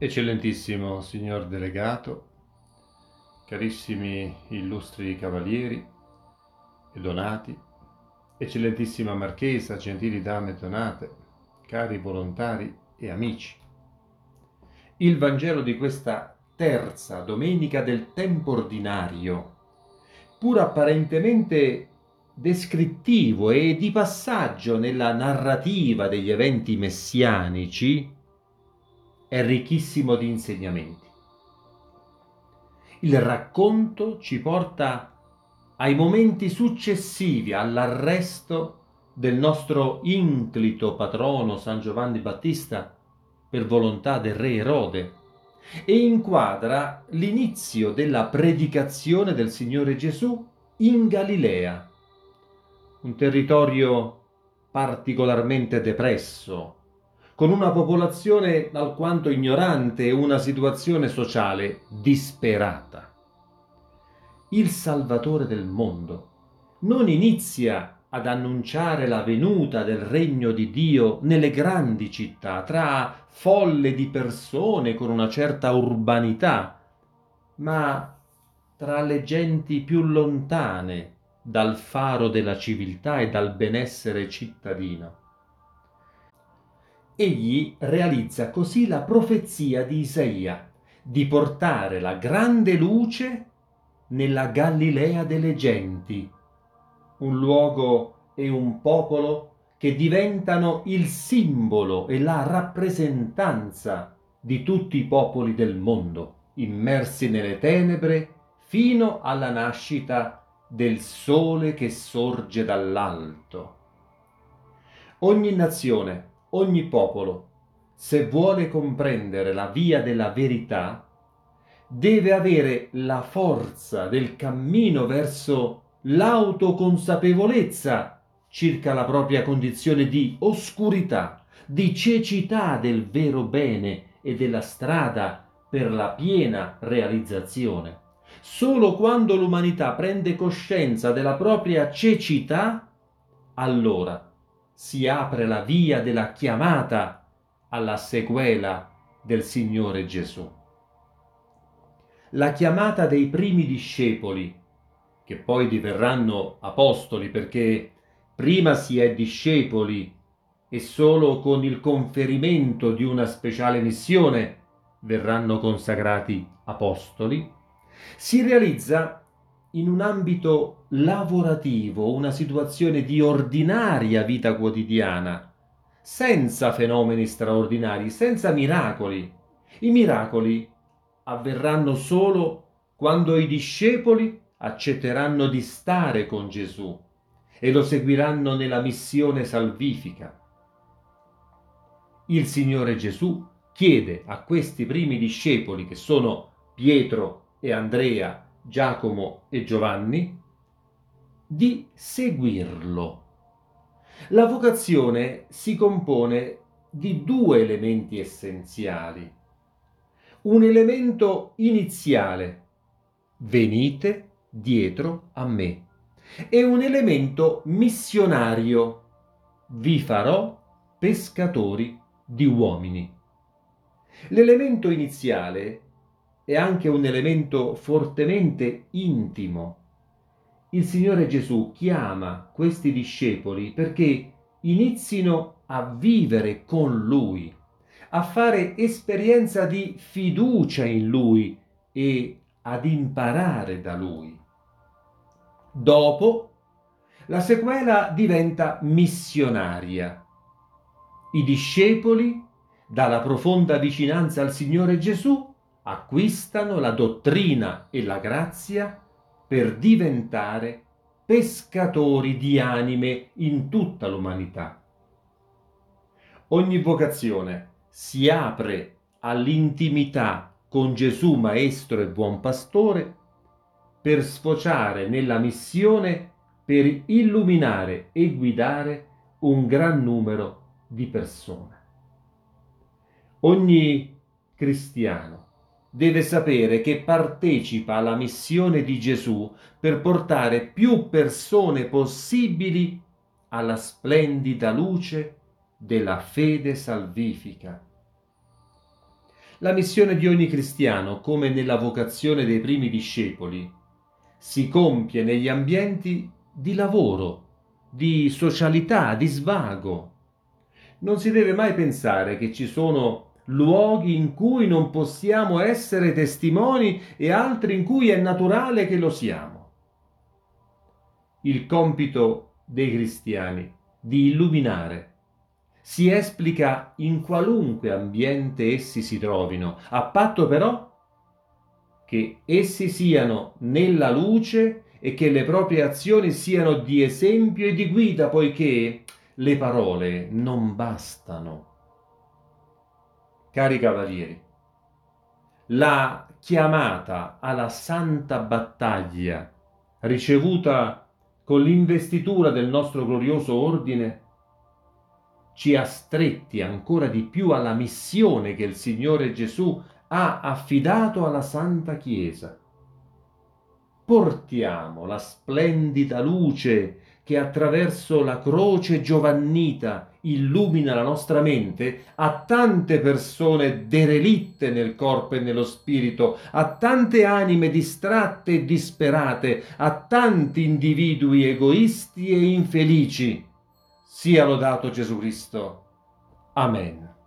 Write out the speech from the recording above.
Eccellentissimo signor delegato, carissimi illustri cavalieri e donati, eccellentissima marchesa, gentili dame donate, cari volontari e amici. Il Vangelo di questa terza domenica del tempo ordinario, pur apparentemente descrittivo e di passaggio nella narrativa degli eventi messianici, è ricchissimo di insegnamenti. Il racconto ci porta ai momenti successivi all'arresto del nostro inclito patrono San Giovanni Battista per volontà del re Erode e inquadra l'inizio della predicazione del Signore Gesù in Galilea, un territorio particolarmente depresso, con una popolazione alquanto ignorante e una situazione sociale disperata. Il Salvatore del mondo non inizia ad annunciare la venuta del regno di Dio nelle grandi città, tra folle di persone con una certa urbanità, ma tra le genti più lontane dal faro della civiltà e dal benessere cittadino. Egli realizza così la profezia di Isaia di portare la grande luce nella Galilea delle genti, un luogo e un popolo che diventano il simbolo e la rappresentanza di tutti i popoli del mondo, immersi nelle tenebre fino alla nascita del sole che sorge dall'alto. Ogni nazione ogni popolo, se vuole comprendere la via della verità, deve avere la forza del cammino verso l'autoconsapevolezza circa la propria condizione di oscurità, di cecità del vero bene e della strada per la piena realizzazione. Solo quando l'umanità prende coscienza della propria cecità, allora si apre la via della chiamata alla sequela del Signore Gesù. La chiamata dei primi discepoli, che poi diverranno apostoli perché prima si è discepoli e solo con il conferimento di una speciale missione verranno consacrati apostoli, si realizza in un ambito lavorativo, una situazione di ordinaria vita quotidiana, senza fenomeni straordinari, senza miracoli. I miracoli avverranno solo quando i discepoli accetteranno di stare con Gesù e lo seguiranno nella missione salvifica. Il Signore Gesù chiede a questi primi discepoli, che sono Pietro e Andrea, Giacomo e Giovanni, di seguirlo. La vocazione si compone di due elementi essenziali. Un elemento iniziale, venite dietro a me, e un elemento missionario, vi farò pescatori di uomini. L'elemento iniziale è anche un elemento fortemente intimo. Il Signore Gesù chiama questi discepoli perché inizino a vivere con Lui, a fare esperienza di fiducia in Lui e ad imparare da Lui. Dopo, la sequela diventa missionaria. I discepoli, dalla profonda vicinanza al Signore Gesù, acquistano la dottrina e la grazia per diventare pescatori di anime in tutta l'umanità. Ogni vocazione si apre all'intimità con Gesù Maestro e Buon Pastore per sfociare nella missione per illuminare e guidare un gran numero di persone. Ogni cristiano deve sapere che partecipa alla missione di Gesù per portare più persone possibili alla splendida luce della fede salvifica. La missione di ogni cristiano, come nella vocazione dei primi discepoli, si compie negli ambienti di lavoro, di socialità, di svago. Non si deve mai pensare che ci sono luoghi in cui non possiamo essere testimoni e altri in cui è naturale che lo siamo. Il compito dei cristiani di illuminare si esplica in qualunque ambiente essi si trovino, a patto però che essi siano nella luce e che le proprie azioni siano di esempio e di guida, poiché le parole non bastano. Cari cavalieri, la chiamata alla santa battaglia ricevuta con l'investitura del nostro glorioso ordine ci ha stretti ancora di più alla missione che il Signore Gesù ha affidato alla Santa Chiesa. Portiamo la splendida luce che attraverso la croce giovannita illumina la nostra mente a tante persone derelitte nel corpo e nello spirito, a tante anime distratte e disperate, a tanti individui egoisti e infelici sia lodato Gesù Cristo. Amen.